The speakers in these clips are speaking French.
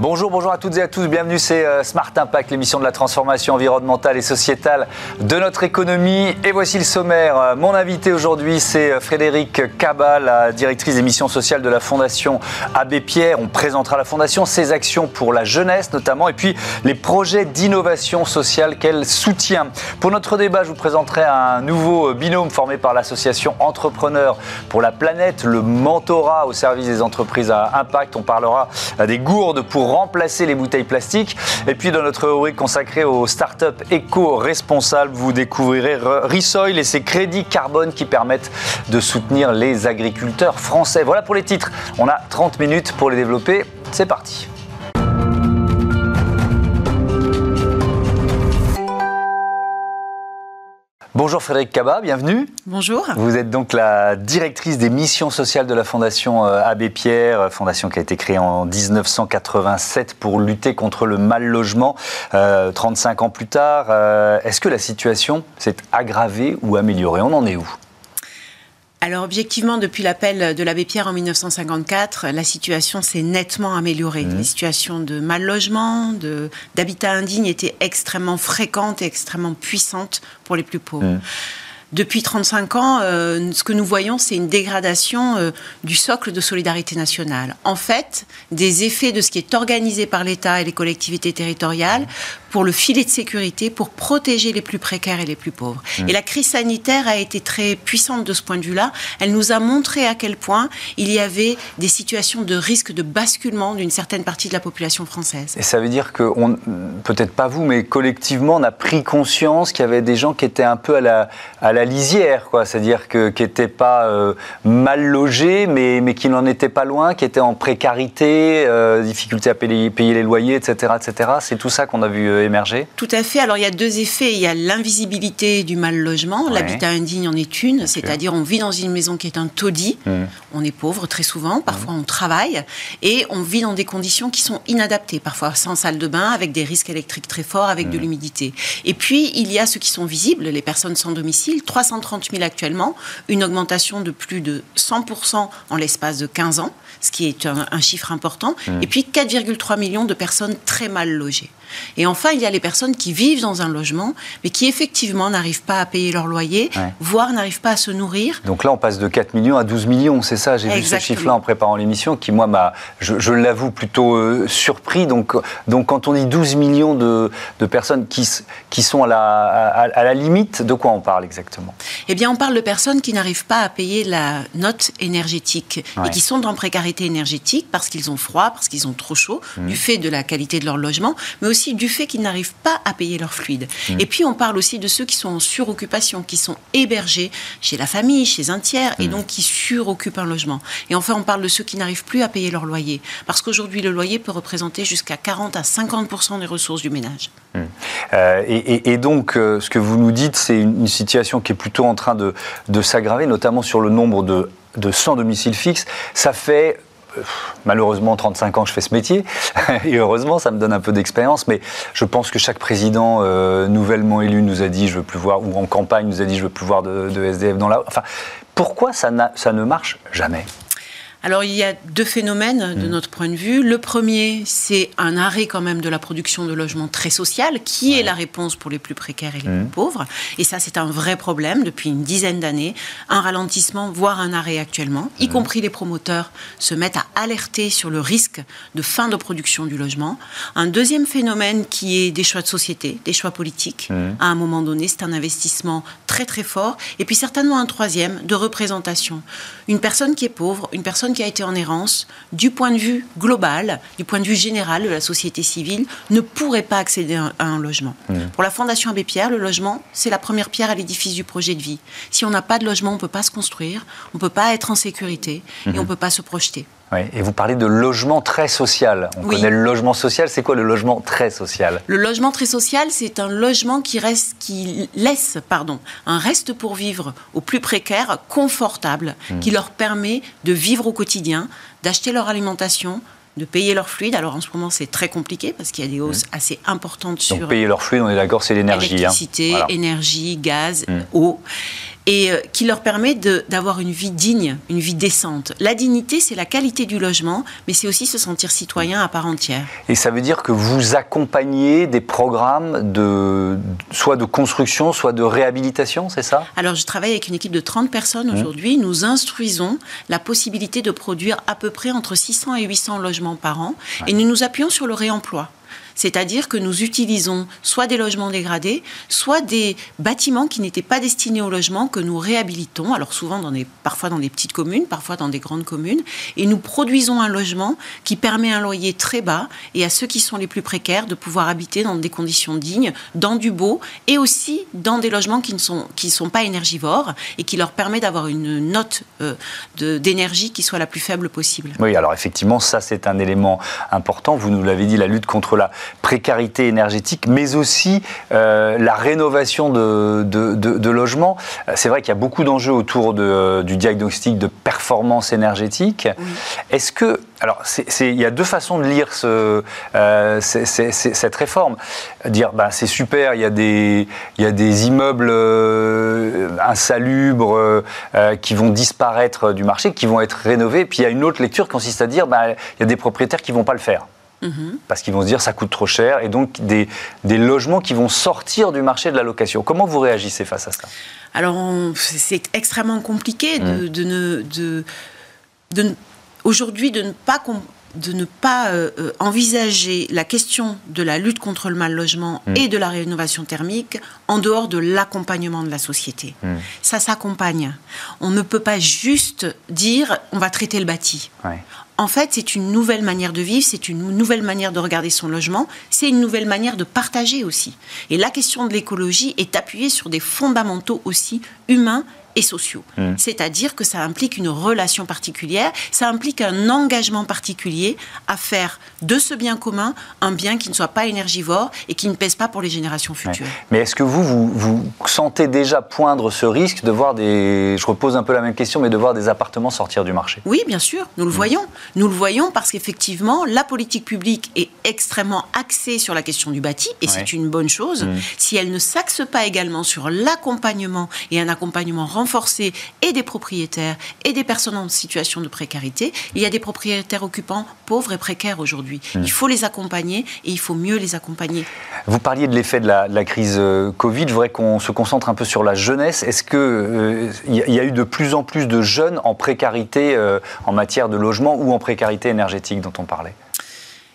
Bonjour, bonjour à toutes et à tous. Bienvenue, c'est euh, Smart Impact, l'émission de la transformation environnementale et sociétale de notre économie. Et voici le sommaire. Euh, mon invité aujourd'hui, c'est euh, Frédéric Cabal, la directrice des missions sociales de la Fondation Abbé Pierre. On présentera la Fondation, ses actions pour la jeunesse notamment, et puis les projets d'innovation sociale qu'elle soutient. Pour notre débat, je vous présenterai un nouveau binôme formé par l'association Entrepreneurs pour la planète, le mentorat au service des entreprises à impact. On parlera des gourdes pour remplacer les bouteilles plastiques. Et puis dans notre rubrique consacrée aux startups éco-responsables, vous découvrirez Resoil et ses crédits carbone qui permettent de soutenir les agriculteurs français. Voilà pour les titres. On a 30 minutes pour les développer. C'est parti. Bonjour Frédéric Cabat, bienvenue. Bonjour. Vous êtes donc la directrice des missions sociales de la Fondation euh, Abbé Pierre, euh, fondation qui a été créée en 1987 pour lutter contre le mal logement. 35 euh, ans plus tard, est-ce que la situation s'est aggravée ou améliorée? On en est où? Alors objectivement, depuis l'appel de l'abbé Pierre en 1954, la situation s'est nettement améliorée. Mmh. Les situations de mal logement, d'habitat indigne étaient extrêmement fréquentes et extrêmement puissantes pour les plus pauvres. Mmh. Depuis 35 ans, euh, ce que nous voyons, c'est une dégradation euh, du socle de solidarité nationale. En fait, des effets de ce qui est organisé par l'État et les collectivités territoriales pour le filet de sécurité, pour protéger les plus précaires et les plus pauvres. Mmh. Et la crise sanitaire a été très puissante de ce point de vue-là. Elle nous a montré à quel point il y avait des situations de risque de basculement d'une certaine partie de la population française. Et ça veut dire que, peut-être pas vous, mais collectivement, on a pris conscience qu'il y avait des gens qui étaient un peu à la, à la lisière, quoi. C'est-à-dire que, qui n'étaient pas euh, mal logés, mais, mais qui n'en étaient pas loin, qui étaient en précarité, euh, difficulté à payer, payer, les loyers, etc. etc. C'est tout ça qu'on a vu euh, émerger Tout à fait. Alors il y a deux effets. Il y a l'invisibilité du mal logement. L'habitat indigne en est une. C'est-à-dire on vit dans une maison qui est un taudis. Mmh. On est pauvre très souvent. Parfois mmh. on travaille. Et on vit dans des conditions qui sont inadaptées. Parfois sans salle de bain, avec des risques électriques très forts, avec de mmh. l'humidité. Et puis il y a ceux qui sont visibles, les personnes sans domicile. 330 000 actuellement. Une augmentation de plus de 100% en l'espace de 15 ans, ce qui est un, un chiffre important. Et puis 4,3 millions de personnes très mal logées. Et enfin, il y a les personnes qui vivent dans un logement, mais qui effectivement n'arrivent pas à payer leur loyer, voire n'arrivent pas à se nourrir. Donc là, on passe de 4 millions à 12 millions, c'est ça J'ai vu ce chiffre-là en préparant l'émission, qui, moi, m'a, je, l'avoue, plutôt euh, surpris. Donc, donc, quand on dit 12 millions de, de personnes qui, qui sont à la, à, la limite, de quoi on parle exactement? Eh bien, on parle de personnes qui n'arrivent pas à payer la note énergétique et qui sont en précarité énergétique parce qu'ils ont froid, parce qu'ils ont trop chaud, mmh. du fait de la qualité de leur logement, mais aussi du fait qu'ils n'arrivent pas à payer leur fluide. Mm. Et puis on parle aussi de ceux qui sont en suroccupation, qui sont hébergés chez la famille, chez un tiers, et mm. donc qui suroccupent un logement. Et enfin on parle de ceux qui n'arrivent plus à payer leur loyer, parce qu'aujourd'hui le loyer peut représenter jusqu'à 40 à 50 des ressources du ménage. Euh, et, donc euh, ce que vous nous dites, c'est une, situation qui est plutôt en train de, s'aggraver, notamment sur le nombre de, de 100 domiciles fixes. Ça fait malheureusement 35 ans que je fais ce métier et heureusement ça me donne un peu d'expérience mais je pense que chaque président euh, nouvellement élu nous a dit je veux plus voir ou en campagne nous a dit je veux plus voir de, de SDF dans la enfin pourquoi ça ne marche jamais? Alors il y a deux phénomènes de mm. notre point de vue. Le premier, c'est un arrêt quand même de la production de logements très social, qui est la réponse pour les plus précaires et les mm. plus pauvres. Et ça, c'est un vrai problème depuis une dizaine d'années. Un ralentissement, voire un arrêt actuellement, y mm. compris les promoteurs se mettent à alerter sur le risque de fin de production du logement. Un deuxième phénomène qui est des choix de société, des choix politiques. À un moment donné, c'est un investissement très très fort. Et puis certainement un troisième de représentation. Une personne qui est pauvre, une personne qui a été en errance, du point de vue global, du point de vue général de la société civile, ne pourrait pas accéder à un logement. Mmh. Pour la Fondation Abbé Pierre, le logement, c'est la première pierre à l'édifice du projet de vie. Si on n'a pas de logement, on ne peut pas se construire, on ne peut pas être en sécurité et mmh. on ne peut pas se projeter. Oui, et vous parlez de logement très social. On connaît le logement social. C'est quoi le logement très social? Le logement très social, c'est un logement qui, reste, qui laisse pardon, un reste pour vivre aux plus précaires, confortable, hmm. qui leur permet de vivre au quotidien, d'acheter leur alimentation, de payer leur fluide. Alors en ce moment, c'est très compliqué parce qu'il y a des hausses hmm. assez importantes sur. Donc payer leur fluide, on est d'accord, c'est l'énergie. Hein. Électricité, énergie, gaz, hmm. eau. Et euh, qui leur permet d'avoir une vie digne, une vie décente. La dignité, c'est la qualité du logement, mais c'est aussi se sentir citoyen à part entière. Et ça veut dire que vous accompagnez des programmes de soit de construction, soit de réhabilitation, c'est ça? Alors, je travaille avec une équipe de 30 personnes mmh. aujourd'hui. Nous instruisons la possibilité de produire à peu près entre 600 et 800 logements par an, et nous nous appuyons sur le réemploi. C'est-à-dire que nous utilisons soit des logements dégradés, soit des bâtiments qui n'étaient pas destinés au logement que nous réhabilitons, alors souvent dans des, parfois dans des petites communes, parfois dans des grandes communes, et nous produisons un logement qui permet un loyer très bas et à ceux qui sont les plus précaires de pouvoir habiter dans des conditions dignes, dans du beau et aussi dans des logements qui ne sont, qui sont pas énergivores et qui leur permet d'avoir une note euh, d'énergie qui soit la plus faible possible. Oui, alors effectivement, ça c'est un élément important. Vous nous l'avez dit, la lutte contre la précarité énergétique, mais aussi euh, la rénovation de, de, logements. Euh, c'est vrai qu'il y a beaucoup d'enjeux autour de, du diagnostic de performance énergétique. Est-ce que alors, il y a deux façons de lire ce, euh, cette réforme. Dire, ben, c'est super, il y, a des, il y a des immeubles insalubres qui vont disparaître du marché, qui vont être rénovés. Puis il y a une autre lecture qui consiste à dire, ben, il y a des propriétaires qui ne vont pas le faire. Mhm. Parce qu'ils vont se dire ça coûte trop cher et donc des, des, logements qui vont sortir du marché de la location. Comment vous réagissez face à ça? Alors c'est extrêmement compliqué de, mhm. de, ne, de, de aujourd'hui de ne pas de ne pas euh, euh, envisager la question de la lutte contre le mal logement mhm. et de la rénovation thermique en dehors de l'accompagnement de la société. Ça s'accompagne. On ne peut pas juste dire on va traiter le bâti en fait, c'est une nouvelle manière de vivre, c'est une nouvelle manière de regarder son logement, c'est une nouvelle manière de partager aussi. Et la question de l'écologie est appuyée sur des fondamentaux aussi humains et sociaux. Mmh. C'est-à-dire que ça implique une relation particulière, ça implique un engagement particulier à faire de ce bien commun un bien qui ne soit pas énergivore et qui ne pèse pas pour les générations futures. Mais est-ce que vous, vous, sentez déjà poindre ce risque de voir des... Je repose un peu la même question, mais de voir des appartements sortir du marché? Oui, bien sûr, nous le mmh. voyons. Nous le voyons parce qu'effectivement, la politique publique est extrêmement axée sur la question du bâti, et c'est une bonne chose. Mmh. Si elle ne s'axe pas également sur l'accompagnement et un accompagnement renforcer et des propriétaires et des personnes en situation de précarité. Il y a des propriétaires occupants pauvres et précaires aujourd'hui. Hmm. Il faut les accompagner et il faut mieux les accompagner. Vous parliez de l'effet de, la, crise euh, Covid. Je voudrais qu'on se concentre un peu sur la jeunesse. Est-ce qu'il euh, y, a eu de plus en plus de jeunes en précarité euh, en matière de logement ou en précarité énergétique dont on parlait?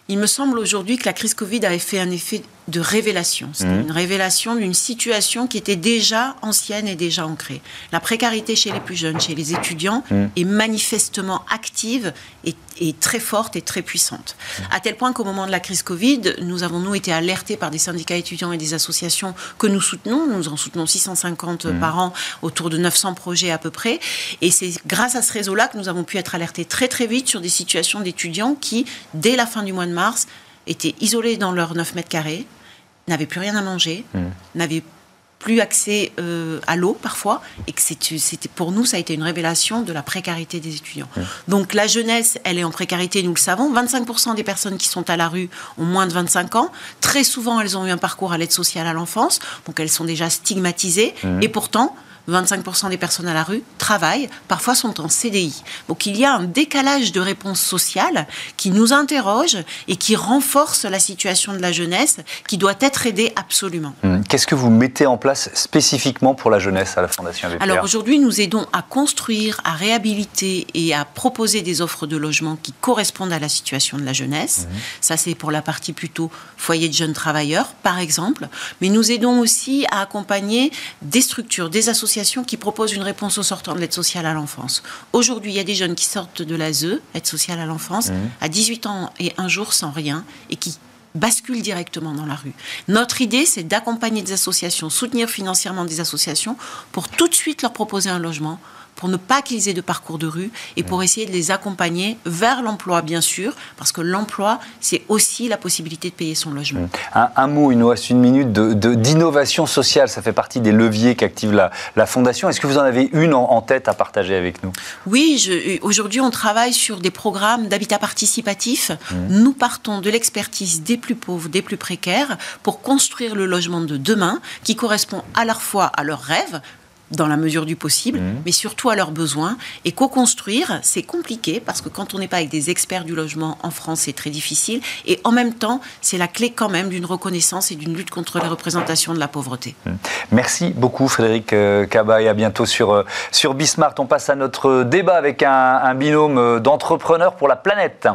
Il me semble aujourd'hui que la crise Covid avait fait un effet de révélation. C'est mmh. une révélation d'une situation qui était déjà ancienne et déjà ancrée. La précarité chez les plus jeunes, chez les étudiants, mmh. est manifestement active et, très forte et très puissante. À tel point qu'au moment de la crise Covid, nous avons, nous, été alertés par des syndicats étudiants et des associations que nous soutenons. Nous en soutenons 650 mmh. par an, autour de 900 projets à peu près. Et c'est grâce à ce réseau-là que nous avons pu être alertés très très vite sur des situations d'étudiants qui, dès la fin du mois de mars, étaient isolés dans leurs 9 mètres carrés, n'avaient plus rien à manger, mmh. n'avaient plus accès euh, à l'eau parfois, et que c'était pour nous, ça a été une révélation de la précarité des étudiants. Mmh. Donc la jeunesse, elle est en précarité, nous le savons. 25% des personnes qui sont à la rue ont moins de 25 ans. Très souvent, elles ont eu un parcours à l'aide sociale à l'enfance, donc elles sont déjà stigmatisées. Mmh. Et pourtant, 25% des personnes à la rue travaillent, parfois sont en CDI. Donc il y a un décalage de réponse sociale qui nous interroge et qui renforce la situation de la jeunesse qui doit être aidée absolument. Hum. Qu'est-ce que vous mettez en place spécifiquement pour la jeunesse à la Fondation VPR Alors aujourd'hui, nous aidons à construire, à réhabiliter et à proposer des offres de logement qui correspondent à la situation de la jeunesse. Hum. Ça, c'est pour la partie plutôt foyer de jeunes travailleurs, par exemple. Mais nous aidons aussi à accompagner des structures, des associations qui propose une réponse aux sortants de l'aide sociale à l'enfance. Aujourd'hui, il y a des jeunes qui sortent de l'ASE, aide sociale à l'enfance, mmh. à 18 ans et un jour sans rien, et qui basculent directement dans la rue. Notre idée, c'est d'accompagner des associations, soutenir financièrement des associations pour tout de suite leur proposer un logement, pour ne pas qu'ils aient de parcours de rue et pour essayer de les accompagner vers l'emploi, bien sûr, parce que l'emploi, c'est aussi la possibilité de payer son logement. Un, mot, il nous reste une minute, d'innovation de, sociale. Ça fait partie des leviers qu'active la, la, Fondation. Est-ce que vous en avez une en, tête à partager avec nous? Oui, aujourd'hui, on travaille sur des programmes d'habitat participatif. Mmh. Nous partons de l'expertise des plus pauvres, des plus précaires, pour construire le logement de demain qui correspond à la fois à leurs rêves, dans la mesure du possible, mmh. mais surtout à leurs besoins. Et co-construire, c'est compliqué parce que quand on n'est pas avec des experts du logement en France, c'est très difficile. Et en même temps, c'est la clé quand même d'une reconnaissance et d'une lutte contre les représentations de la pauvreté. Mmh. Merci beaucoup Frédéric euh, et à bientôt sur, euh, sur Bismart. On passe à notre débat avec un, un binôme euh, d'entrepreneurs pour la planète.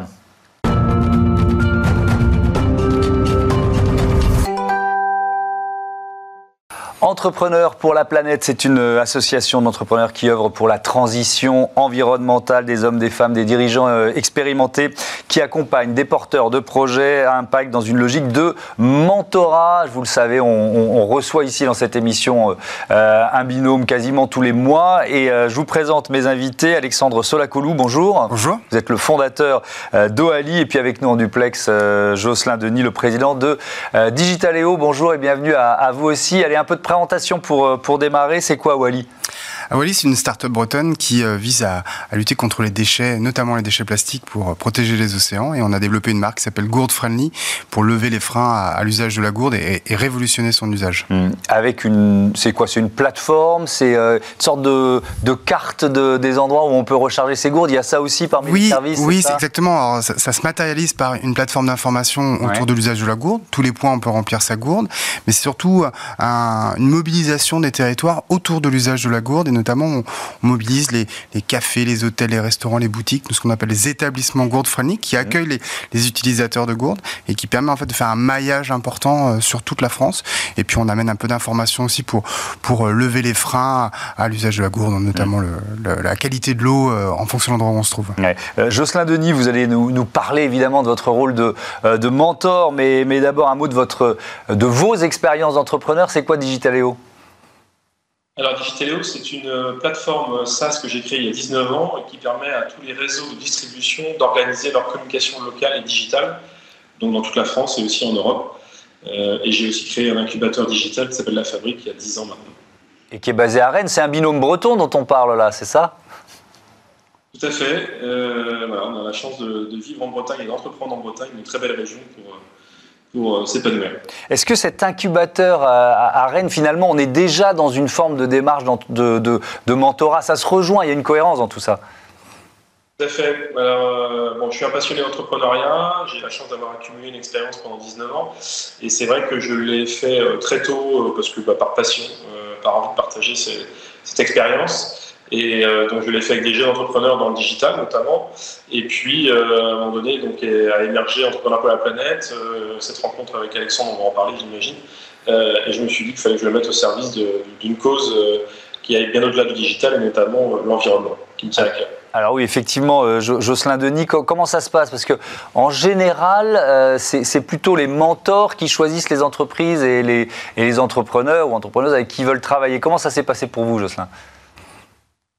Entrepreneurs pour la planète, c'est une association d'entrepreneurs qui œuvre pour la transition environnementale des hommes, des femmes, des dirigeants euh, expérimentés qui accompagnent des porteurs de projets à impact dans une logique de mentorat. Vous le savez, on, reçoit ici dans cette émission euh, un binôme quasiment tous les mois et euh, je vous présente mes invités. Alexandre Solacolou, bonjour. Bonjour. Vous êtes le fondateur d'Oali et puis avec nous en duplex, Jocelyn Denis, le président de Digitaléo. Bonjour et bienvenue à, à vous aussi. Allez, un peu de présentation pour, euh, pour démarrer, c'est quoi Wally? Wally, c'est une start-up bretonne qui euh, vise à, lutter contre les déchets, notamment les déchets plastiques, pour euh, protéger les océans. Et on a développé une marque qui s'appelle Gourde Friendly pour lever les freins à, l'usage de la gourde et, révolutionner son usage. Mmh. Avec une, c'est quoi C'est une plateforme C'est une sorte de, de carte de, des endroits où on peut recharger ses gourdes. Il y a ça aussi parmi oui, les services. Oui, c'est exactement. ça, se matérialise par une plateforme d'information autour de l'usage de la gourde. Tous les points, on peut remplir sa gourde, mais c'est surtout un, une mobilisation des territoires autour de l'usage de la gourde et notamment on, mobilise les, cafés, les hôtels, les restaurants, les boutiques, ce qu'on appelle les établissements gourde friendly qui accueillent les, utilisateurs de gourde et qui permet en fait de faire un maillage important euh, sur toute la France. Et puis on amène un peu d'informations aussi pour, pour euh, lever les freins à, l'usage de la gourde, notamment la qualité de l'eau euh, en fonction de l'endroit où on se trouve. Jocelyn Denis, vous allez nous, parler évidemment de votre rôle de, de mentor, mais, mais d'abord un mot de, votre, de vos expériences d'entrepreneur. C'est quoi Digitaléo alors Digitaléo, c'est une euh, plateforme SaaS que j'ai créée il y a 19 ans et qui permet à tous les réseaux de distribution d'organiser leur communication locale et digitale, donc dans toute la France et aussi en Europe. Euh, et j'ai aussi créé un incubateur digital qui s'appelle La Fabrique il y a 10 ans maintenant. Et qui est basé à Rennes. C'est un binôme breton dont on parle là, c'est ça? Tout à fait. Euh, on a la chance de, de, vivre en Bretagne et d'entreprendre en Bretagne, une très belle région pour pour euh, s'épanouir. Est-ce que cet incubateur à, Rennes, finalement, on est déjà dans une forme de démarche de, de, mentorat? Ça se rejoint, il y a une cohérence dans tout ça tout à fait. Alors, euh, bon, je suis un passionné d'entrepreneuriat. J'ai la chance d'avoir accumulé une expérience pendant 19 ans. Et c'est vrai que je l'ai fait euh, très tôt parce que bah, par passion, par envie de partager cette expérience. Et euh, donc je l'ai fait avec des jeunes entrepreneurs dans le digital notamment. Et puis euh, à un moment donné, donc, a émergé Entrepreneur pour la planète, euh, cette rencontre avec Alexandre, on va en parler j'imagine. et je me suis dit qu'il fallait que je le mette au service d'une cause qui aille bien au-delà du digital, et notamment l'environnement, qui me tient à cœur. Alors oui, effectivement, Jocelyn Denis, comment ça se passe? Parce que en général, c'est plutôt les mentors qui choisissent les entreprises et les, et les entrepreneurs ou entrepreneuses avec qui ils veulent travailler. Comment ça s'est passé pour vous, Jocelyn?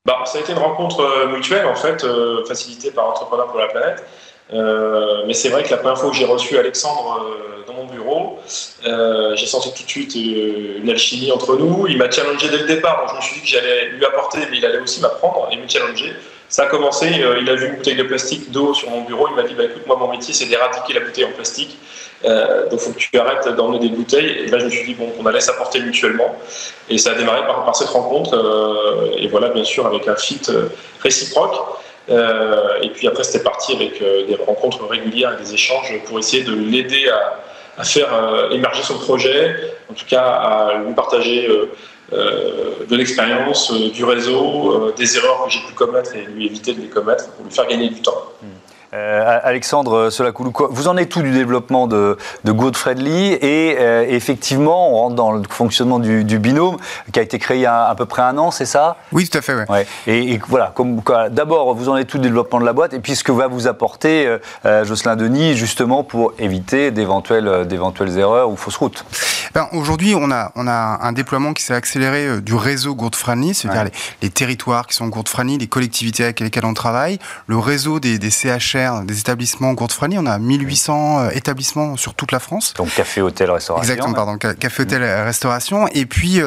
Bah, Ça a été une rencontre euh, mutuelle, en fait, euh, facilitée par Entrepreneurs pour la planète. Euh, mais c'est vrai que la première fois que j'ai reçu Alexandre dans mon bureau, j'ai senti tout de suite une alchimie entre nous. Il m'a challengé dès le départ, donc je me suis dit que j'allais lui apporter, mais il allait aussi m'apprendre et me challenger. Ça a commencé, il a vu une bouteille de plastique d'eau sur mon bureau, il m'a dit bah, écoute, moi mon métier c'est d'éradiquer la bouteille en plastique. Euh, donc, il faut que tu arrêtes d'emmener des bouteilles. Et là, je me suis dit, bon, on allait s'apporter mutuellement. Et ça a démarré par, cette rencontre. Euh, et voilà, bien sûr, avec un fit euh, réciproque. et puis après, c'était parti avec des rencontres régulières et des échanges pour essayer de l'aider à, faire émerger son projet, en tout cas à lui partager de l'expérience, du réseau, des erreurs que j'ai pu commettre et lui éviter de les commettre pour lui faire gagner du temps. Hmm. Euh, Alexandre Solakoulou, vous en êtes tout du développement de, de Good Friendly et euh, effectivement, on rentre dans le fonctionnement du, binôme qui a été créé il y a à peu près un an, c'est ça? Oui, tout à fait. Ouais. Et, voilà, d'abord, vous en êtes tout du développement de la boîte et puis ce que va vous apporter euh, Jocelyn Denis justement pour éviter d'éventuelles, d'éventuelles erreurs ou fausses routes? Ben, Aujourd'hui, on a, on a un déploiement qui s'est accéléré du réseau Good Friendly, c'est-à-dire les, territoires qui sont Good Friendly, les collectivités avec lesquelles on travaille, le réseau des, des CHR des établissements gourde friendly. On a 1800 établissements sur toute la France. Donc café, hôtel, restauration. Exactement, pardon, café, hôtel, restauration. Et puis,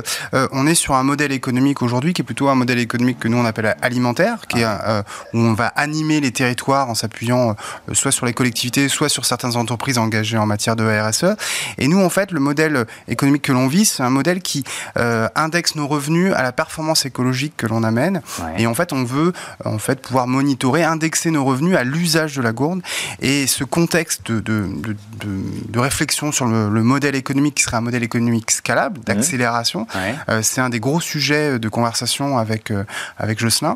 on est sur un modèle économique aujourd'hui qui est plutôt un modèle économique que nous on appelle alimentaire, qui est, où on va animer les territoires en s'appuyant soit sur les collectivités, soit sur certaines entreprises engagées en matière de RSE. Et nous, en fait, le modèle économique que l'on vise, c'est un modèle qui indexe nos revenus à la performance écologique que l'on amène. Et en fait, on veut en fait pouvoir monitorer, indexer nos revenus à l'usage de la gourde. Et ce contexte de, de, de, réflexion sur le, modèle économique qui serait un modèle économique scalable, d'accélération, euh, c'est un des gros sujets de conversation avec, euh, avec Jocelyn.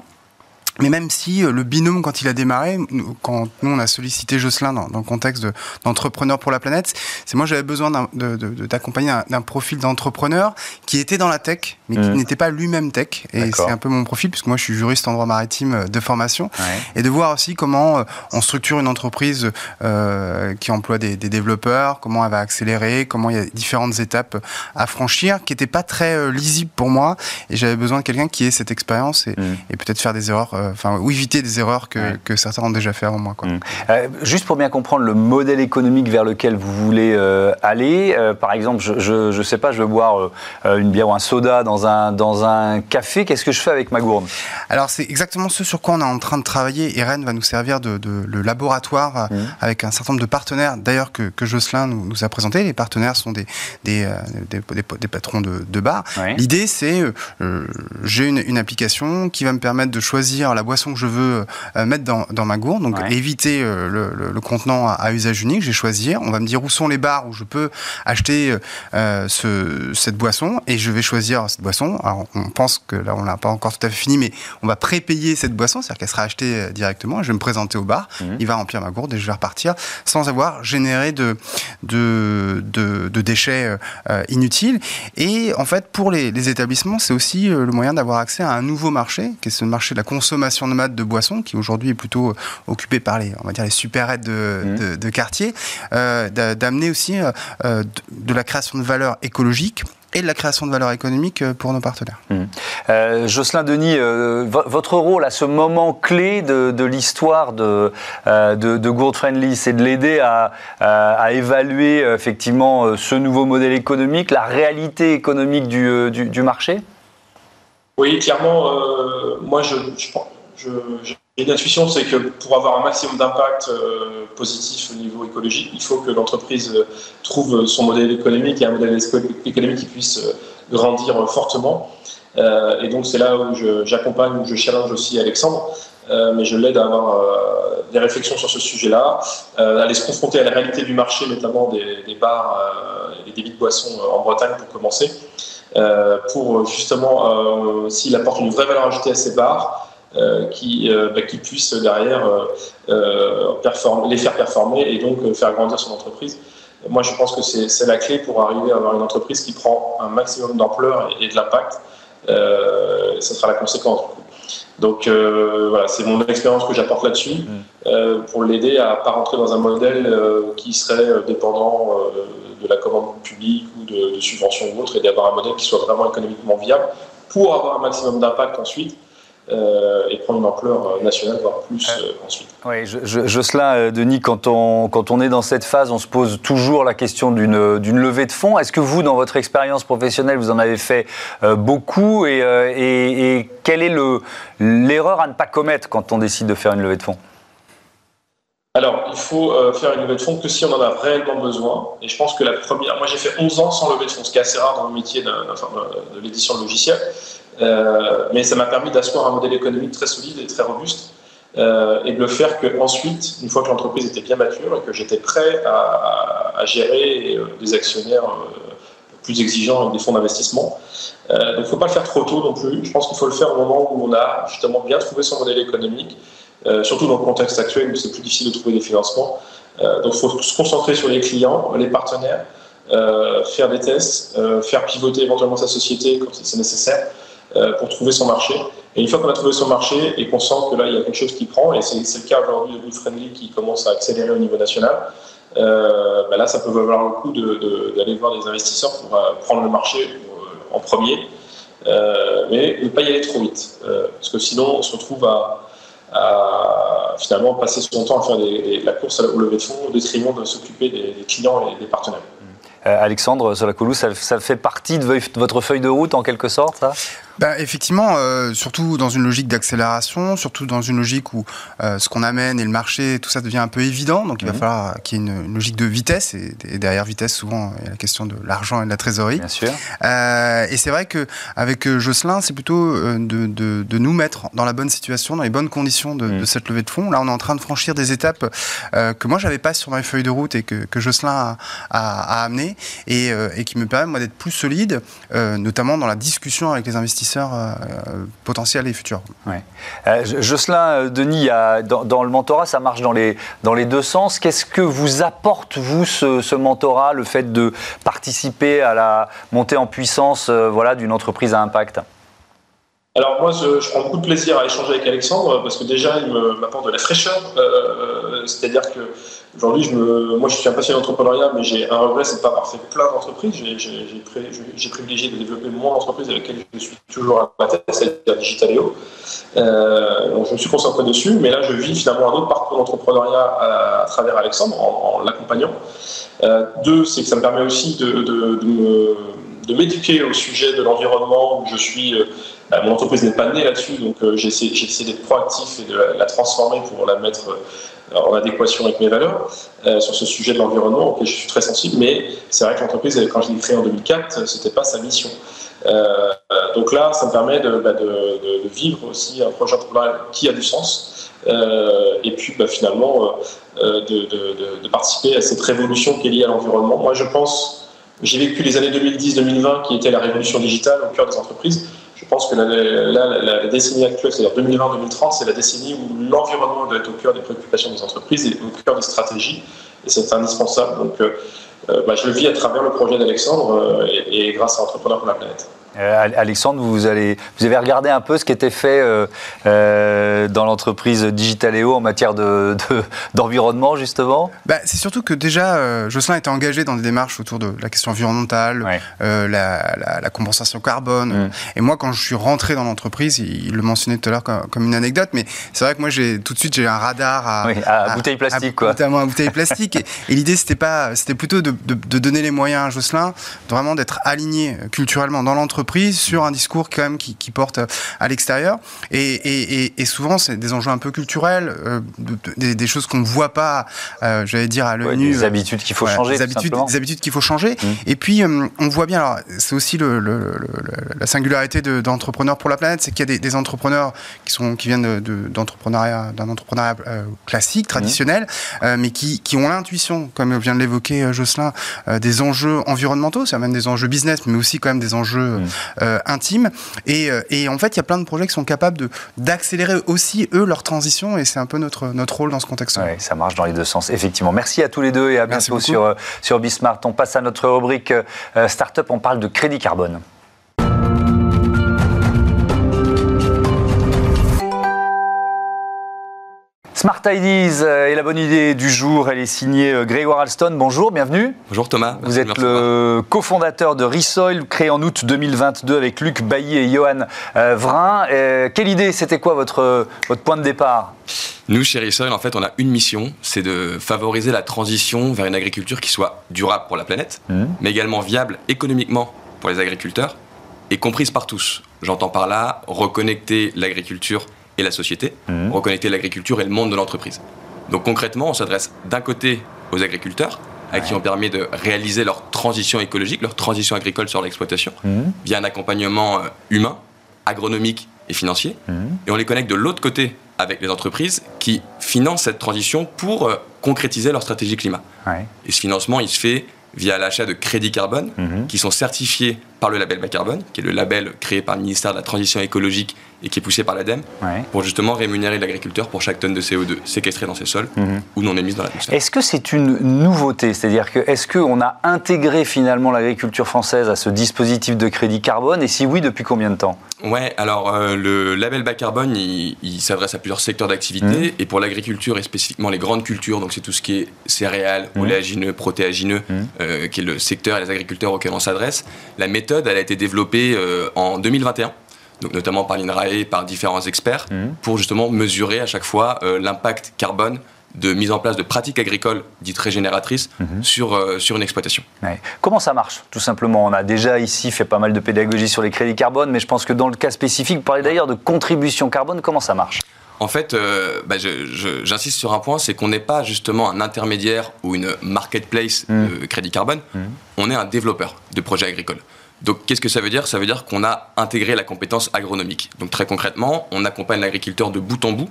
Mais même si euh, le binôme, quand il a démarré, quand nous on a sollicité Jocelyn dans, dans le contexte d'entrepreneur pour la planète, c'est moi j'avais besoin d'accompagner d'un profil d'entrepreneur qui était dans la tech, mais qui mmh. n'était pas lui-même tech. Et c'est un peu mon profil, puisque moi je suis juriste en droit maritime euh, de formation. Et de voir aussi comment euh, on structure une entreprise euh, qui emploie des, des, développeurs, comment elle va accélérer, comment il y a différentes étapes à franchir, qui n'étaient pas très lisibles pour moi. Et j'avais besoin de quelqu'un qui ait cette expérience et, mmh. et peut-être faire des erreurs enfin, ou éviter des erreurs que, que, certains ont déjà fait avant moi. Quoi. Mmh. Euh, juste pour bien comprendre le modèle économique vers lequel vous voulez euh, aller, euh, par exemple, je ne sais pas, je veux boire une bière ou un soda dans un, dans un café, qu'est-ce que je fais avec ma gourde? Alors, c'est exactement ce sur quoi on est en train de travailler. Et Rennes va nous servir de, le laboratoire mmh. avec un certain nombre de partenaires, d'ailleurs, que, que Jocelyn nous, nous, a présenté. Les partenaires sont des, des, des, des patrons de, de bar. L'idée, c'est j'ai une, une application qui va me permettre de choisir la boisson que je veux euh, mettre dans, dans ma gourde, donc éviter euh, le, le, contenant à, usage unique, j'ai choisir. On va me dire où sont les bars où je peux acheter euh, ce, cette boisson et je vais choisir cette boisson. Alors on pense que là on l'a pas encore tout à fait fini, mais on va prépayer cette boisson, c'est-à-dire qu'elle sera achetée directement. Je vais me présenter au bar, mhm. il va remplir ma gourde et je vais repartir sans avoir généré de, de, de, de déchets inutiles. Et en fait, pour les, les établissements, c'est aussi le moyen d'avoir accès à un nouveau marché, qui est ce marché de la consommation de maths de boissons, qui aujourd'hui est plutôt euh, occupé par les, on va dire, les supérettes de, mmh. quartier, euh, d'amener aussi euh, de, la création de valeur écologique et de la création de valeur économique pour nos partenaires. Mmh. Jocelyn Denis, votre rôle à ce moment clé de, l'histoire de, de, Gourd Friendly, c'est de l'aider à, à, évaluer effectivement ce nouveau modèle économique, la réalité économique du, du, marché? Oui, clairement, moi je, j'ai une intuition, c'est que pour avoir un maximum d'impact euh, positif au niveau écologique, il faut que l'entreprise euh, trouve son modèle économique et un modèle économique qui puisse euh, grandir fortement. et donc c'est là où j'accompagne, où je challenge aussi Alexandre, mais je l'aide à avoir des réflexions sur ce sujet-là, à aller se confronter à la réalité du marché, notamment des, bars et des débits de boissons en Bretagne pour commencer, pour justement, s'il apporte une vraie valeur ajoutée à ces bars, euh, qui, euh, bah, qui puisse derrière euh, les faire performer et donc faire grandir son entreprise. Moi, je pense que c'est la clé pour arriver à avoir une entreprise qui prend un maximum d'ampleur et, de l'impact. Euh, ça sera la conséquence. Donc voilà, c'est mon expérience que j'apporte là-dessus mm. pour l'aider à ne pas rentrer dans un modèle qui serait dépendant de la commande publique ou de, de subventions ou autre et d'avoir un modèle qui soit vraiment économiquement viable pour avoir un maximum d'impact ensuite euh, et prendre une ampleur euh, nationale, voire plus euh, ensuite. Oui, Jocelyn, Denis, quand on, quand on est dans cette phase, on se pose toujours la question d'une levée de fonds. Est-ce que vous, dans votre expérience professionnelle, vous en avez fait beaucoup et, et, quelle est l'erreur à ne pas commettre quand on décide de faire une levée de fonds? Alors, il faut faire une levée de fonds que si on en a réellement besoin. Et je pense que la première. Moi, j'ai fait 11 ans sans levée de fonds, ce qui est assez rare dans le métier de, l'édition de logiciel. Euh, mais ça m'a permis d'asseoir un modèle économique très solide et très robuste. Euh, et de le faire qu'ensuite, une fois que l'entreprise était bien mature et que j'étais prêt à, gérer euh, des actionnaires plus exigeants avec des fonds d'investissement. donc il ne faut pas le faire trop tôt non plus. Je pense qu'il faut le faire au moment où on a justement bien trouvé son modèle économique, surtout dans le contexte actuel où c'est plus difficile de trouver des financements. donc il faut se concentrer sur les clients, les partenaires, faire des tests, faire pivoter éventuellement sa société quand c'est nécessaire. Euh, pour trouver son marché. Et une fois qu'on a trouvé son marché et qu'on sent que là, il y a quelque chose qui prend, et c'est le cas aujourd'hui de Good Friendly qui commence à accélérer au niveau national, euh, bah là, ça peut valoir le coup d'aller voir des investisseurs pour euh, prendre le marché en premier, mais ne pas y aller trop vite, parce que sinon, on se retrouve à, à, finalement passer son temps à faire la course au levée de fonds au détriment de s'occuper des, clients et des partenaires. Alexandre Solakoulou, ça, fait partie de votre feuille de route en quelque sorte, bah, effectivement, euh, surtout dans une logique d'accélération, surtout dans une logique où euh, ce qu'on amène et le marché, tout ça devient un peu évident. Donc il va mhm. falloir qu'il y ait une, logique de vitesse. Et, derrière vitesse, souvent, il y a la question de l'argent et de la trésorerie. Bien sûr. Euh, et c'est vrai qu'avec Jocelyn, c'est plutôt de, de, de, nous mettre dans la bonne situation, dans les bonnes conditions de, mhm. de, cette levée de fonds. Là, on est en train de franchir des étapes que moi, j'avais pas sur ma feuille de route et que, que Jocelyn a, a, a amené et, et, qui me permet, moi, d'être plus solide, notamment dans la discussion avec les investisseurs euh, potentiels et futurs. Euh, Jocelyn, euh, Denis, dans, le mentorat, ça marche dans les, dans deux sens. Qu'est-ce que vous apporte, vous, ce, mentorat, le fait de participer à la montée en puissance voilà, d'une entreprise à impact? Alors moi, je, prends beaucoup de plaisir à échanger avec Alexandre parce que déjà, il m'apporte de la fraîcheur. C'est-à-dire que Aujourd'hui, je me, moi, je suis un passionné d'entrepreneuriat, mais j'ai un regret, c'est de ne pas avoir fait plein d'entreprises. J'ai privilégié de développer mon entreprise avec laquelle je suis toujours à la tête, c'est-à-dire Digitaleo. Euh, donc, je me suis concentré dessus, mais là, je vis finalement un autre parcours d'entrepreneuriat à, travers Alexandre, en, l'accompagnant. Euh, deux, c'est que ça me permet aussi de, de, de m'éduquer au sujet de l'environnement où je suis. Euh, mon entreprise n'est pas née là-dessus, donc euh, j'ai essayé, d'être proactif et de la, transformer pour la mettre en adéquation avec mes valeurs euh, sur ce sujet de l'environnement auquel je suis très sensible. Mais c'est vrai que l'entreprise, quand je l'ai créée en 2004, c'était pas sa mission. Euh, donc là, ça me permet de, bah, de, vivre aussi un projet entrepreneurial qui a du sens. Euh, et puis bah, finalement de, participer à cette révolution qui est liée à l'environnement. Moi, je pense, j'ai vécu les années 2010-2020 qui étaient la révolution digitale au cœur des entreprises. Je pense que la, décennie actuelle, c'est-à-dire 2020-2030, c'est la décennie où l'environnement doit être au cœur des préoccupations des entreprises et au cœur des stratégies. Et c'est indispensable. Donc, euh, euh, bah, je le vis à travers le projet d'Alexandre euh, et, et, grâce à Entrepreneurs pour la planète. Euh, Alexandre, vous, allez, vous avez regardé un peu ce qui était fait euh, euh, dans l'entreprise Digitaléo en matière d'environnement, de, justement? Bah, C'est surtout que déjà, Jocelyn était engagé dans des démarches autour de la question environnementale, la, compensation carbone. Mm. Et moi, quand je suis rentré dans l'entreprise, il, le mentionnait tout à l'heure comme, une anecdote, mais c'est vrai que moi, tout de suite, j'ai un radar à, à, bouteille plastique, quoi. Notamment à bouteille plastique. et, l'idée, c'était plutôt de, de, donner les moyens à Jocelyn, vraiment d'être aligné culturellement dans l'entreprise sur un discours quand même qui, porte à l'extérieur. Et, souvent, c'est des enjeux un peu culturels, euh, des, choses qu'on ne voit pas, euh, j'allais dire, à l'œil Des habitudes qu'il faut changer. Des habitudes, des habitudes qu'il faut changer. Mmh. Et puis, euh, on voit bien, alors c'est aussi le, la singularité d'entrepreneurs pour la planète, c'est qu'il y a des, entrepreneurs qui, sont, qui viennent d'entrepreneuriat, d'un entrepreneuriat classique, mmh. traditionnel, mais qui, qui ont l'intuition, comme vient de l'évoquer Jocelyn, des enjeux environnementaux, c'est même des enjeux business, mais aussi quand même des enjeux mmh. Euh, intime. Et, euh, et, en fait, il y a plein de projets qui sont capables d'accélérer aussi, eux, leur transition. Et c'est un peu notre, notre rôle dans ce contexte-là. Oui, ça marche dans les deux sens, effectivement. Merci à tous les deux et à bientôt sur, euh, sur Bismart. On passe à notre rubrique Startup. On parle de crédit carbone. Smart Ideas est la bonne idée du jour. Elle est signée euh, Grégoire Alston. Bonjour, bienvenue. Bonjour Thomas. Vous êtes le cofondateur de Resoil, créé en août 2022 avec Luc Bailly et Johan euh, Vrin. Euh, quelle idée? C'était quoi votre, votre point de départ? Nous, chez Resoil, en fait, on a une mission, c'est de favoriser la transition vers une agriculture qui soit durable pour la planète, mmh. mais également viable économiquement pour les agriculteurs et comprise par tous. J'entends par là reconnecter l'agriculture et la société, mmh. reconnecter l'agriculture et le monde de l'entreprise. Donc concrètement, on s'adresse d'un côté aux agriculteurs, à qui on permet de réaliser leur transition écologique, leur transition agricole sur l'exploitation, mmh. via un accompagnement euh, humain, agronomique et financier. Mmh. Et on les connecte de l'autre côté avec les entreprises qui financent cette transition pour euh, concrétiser leur stratégie climat. Et ce financement, il se fait via l'achat de crédits carbone qui sont certifiés par le label bas carbone, qui est le label créé par le ministère de la Transition écologique et qui est poussé par l'ADEME, pour justement rémunérer l'agriculteur pour chaque tonne de CO2 séquestrée dans ses sols mhm. ou non émise dans l'atmosphère. Est-ce que c'est une nouveauté? C'est-à-dire que est-ce qu'on a intégré finalement l'agriculture française à ce dispositif de crédit carbone? Et si oui, depuis combien de temps? Ouais, alors euh, le label bas carbone, il, s'adresse à plusieurs secteurs d'activité. Mhm. Et pour l'agriculture et spécifiquement les grandes cultures, donc c'est tout ce qui est céréales, mmh. oléagineux, protéagineux, mhm. euh, qui est le secteur et les agriculteurs auxquels on s'adresse, la méthode, elle a été développée euh, en 2021. donc notamment par l'INRAE, par différents experts, mmh. pour justement mesurer à chaque fois l'impact carbone de mise en place de pratiques agricoles dites régénératrices mhm. sur, euh, sur une exploitation. Comment ça marche Tout simplement, on a déjà ici fait pas mal de pédagogie sur les crédits carbone, mais je pense que dans le cas spécifique, vous parlez d'ailleurs de contribution carbone, comment ça marche? En fait, euh, bah, j'insiste sur un point, c'est qu'on n'est pas justement un intermédiaire ou une marketplace mhm. de crédit carbone, on est un développeur de projets agricoles. Donc qu'est-ce que ça veut dire? Ça veut dire qu'on a intégré la compétence agronomique. Donc très concrètement, on accompagne l'agriculteur de bout en bout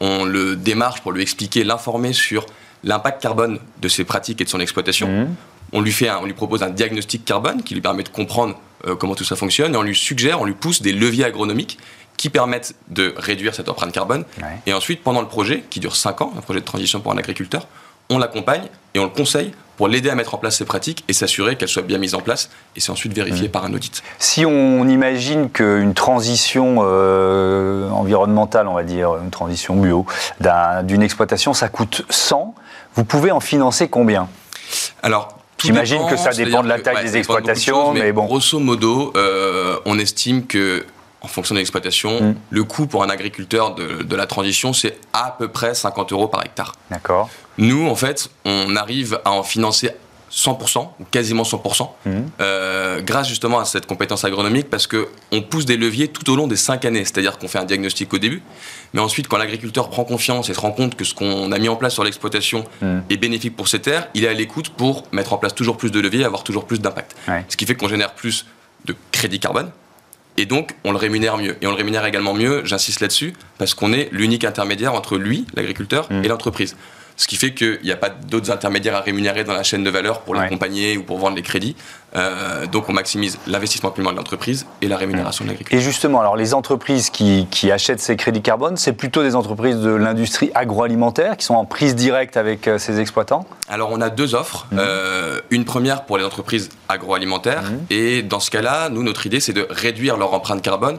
on le démarche pour lui expliquer, l'informer sur l'impact carbone de ses pratiques et de son exploitation. Mmh. On, lui fait on lui propose un diagnostic carbone qui lui permet de comprendre euh, comment tout ça fonctionne et on lui suggère, on lui pousse des leviers agronomiques qui permettent de réduire cette empreinte carbone. Et ensuite, pendant le projet, qui dure 5 ans, un projet de transition pour un agriculteur, on l'accompagne et on le conseille pour l'aider à mettre en place ces pratiques et s'assurer qu'elles soient bien mises en place et c'est ensuite vérifié mmh. par un audit. Si on imagine qu'une transition euh, environnementale, on va dire, une transition bio d'une exploitation, ça coûte 100, vous pouvez en financer combien? Alors, J'imagine que ça dépend de la taille des exploitations, mais, bon. Grosso modo, euh, on estime que en fonction de l'exploitation, mm. le coût pour un agriculteur de, la transition, c'est à peu près 50 euros par hectare. D'accord. Nous, en fait, on arrive à en financer 100%, ou quasiment 100%, mm. euh, grâce justement à cette compétence agronomique, parce qu'on pousse des leviers tout au long des 5 années. C'est-à-dire qu'on fait un diagnostic au début, mais ensuite, quand l'agriculteur prend confiance et se rend compte que ce qu'on a mis en place sur l'exploitation mm. est bénéfique pour ses terres, il est à l'écoute pour mettre en place toujours plus de leviers et avoir toujours plus d'impact. Ce qui fait qu'on génère plus de crédit carbone, et donc, on le rémunère mieux. Et on le rémunère également mieux, j'insiste là-dessus, parce qu'on est l'unique intermédiaire entre lui, l'agriculteur, mmh. et l'entreprise. Ce qui fait qu'il n'y a pas d'autres intermédiaires à rémunérer dans la chaîne de valeur pour l'accompagner ou pour vendre les crédits. Euh, donc on maximise l'investissement paiement de l'entreprise et la rémunération de l'agriculture. Et justement, alors les entreprises qui, achètent ces crédits carbone, c'est plutôt des entreprises de l'industrie agroalimentaire qui sont en prise directe avec euh, ces exploitants? Alors on a deux offres. Mmh. Euh, une première pour les entreprises agroalimentaires. Mmh. Et dans ce cas-là, nous, notre idée, c'est de réduire leur empreinte carbone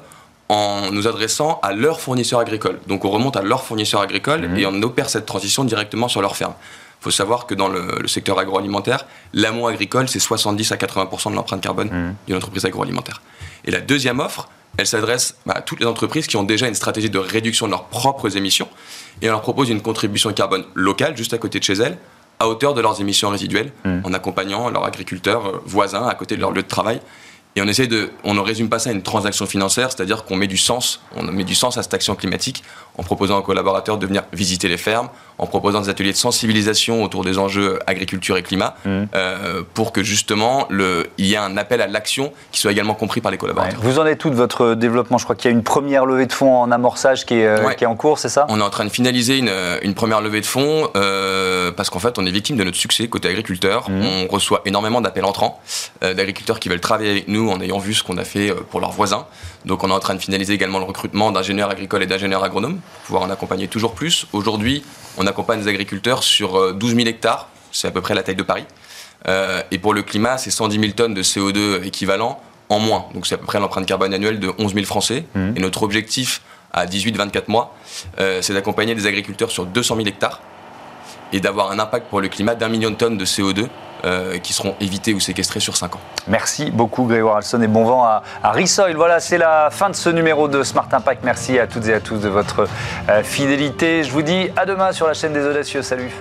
en nous adressant à leurs fournisseurs agricoles. Donc on remonte à leurs fournisseurs agricoles mhm. et on opère cette transition directement sur leur ferme. Il faut savoir que dans le, secteur agroalimentaire, l'amont agricole, c'est 70 à 80% de l'empreinte carbone mhm. d'une entreprise agroalimentaire. Et la deuxième offre, elle s'adresse à toutes les entreprises qui ont déjà une stratégie de réduction de leurs propres émissions et on leur propose une contribution carbone locale juste à côté de chez elles à hauteur de leurs émissions résiduelles mhm. en accompagnant leurs agriculteurs euh, voisins à côté de leur lieu de travail et on essaie de, on ne résume pas ça à une transaction financière, c'est-à-dire qu'on met du sens, on met du sens à cette action climatique en proposant aux collaborateurs de venir visiter les fermes, en proposant des ateliers de sensibilisation autour des enjeux agriculture et climat, mmh. euh, pour que justement le, il y ait un appel à l'action qui soit également compris par les collaborateurs. Vous en êtes tout de votre développement? Je crois qu'il y a une première levée de fonds en amorçage qui est, euh, qui est en cours, c'est ça? On est en train de finaliser une, une première levée de fonds euh, parce qu'en fait on est victime de notre succès côté agriculteur. Mmh. On reçoit énormément d'appels entrants d'agriculteurs qui veulent travailler avec nous en ayant vu ce qu'on a fait pour leurs voisins. Donc on est en train de finaliser également le recrutement d'ingénieurs agricoles et d'ingénieurs agronomes pour pouvoir en accompagner toujours plus. Aujourd'hui, on accompagne des agriculteurs sur 12 euh, 000 hectares, c'est à peu près la taille de Paris. Euh, et pour le climat, c'est 110 000 tonnes de CO2 équivalent en moins. Donc c'est à peu près l'empreinte carbone annuelle de 11 000 Français. Mmh. Et notre objectif à 18-24 mois, euh, c'est d'accompagner des agriculteurs sur 200 000 hectares et d'avoir un impact pour le climat d'un million de tonnes de CO2 euh, qui seront évités ou séquestrés sur 5 ans. Merci beaucoup Grégoire Alson et bon vent à, à Rissoil. Voilà, c'est la fin de ce numéro de Smart Impact. Merci à toutes et à tous de votre euh, fidélité. Je vous dis à demain sur la chaîne des Audacieux. Salut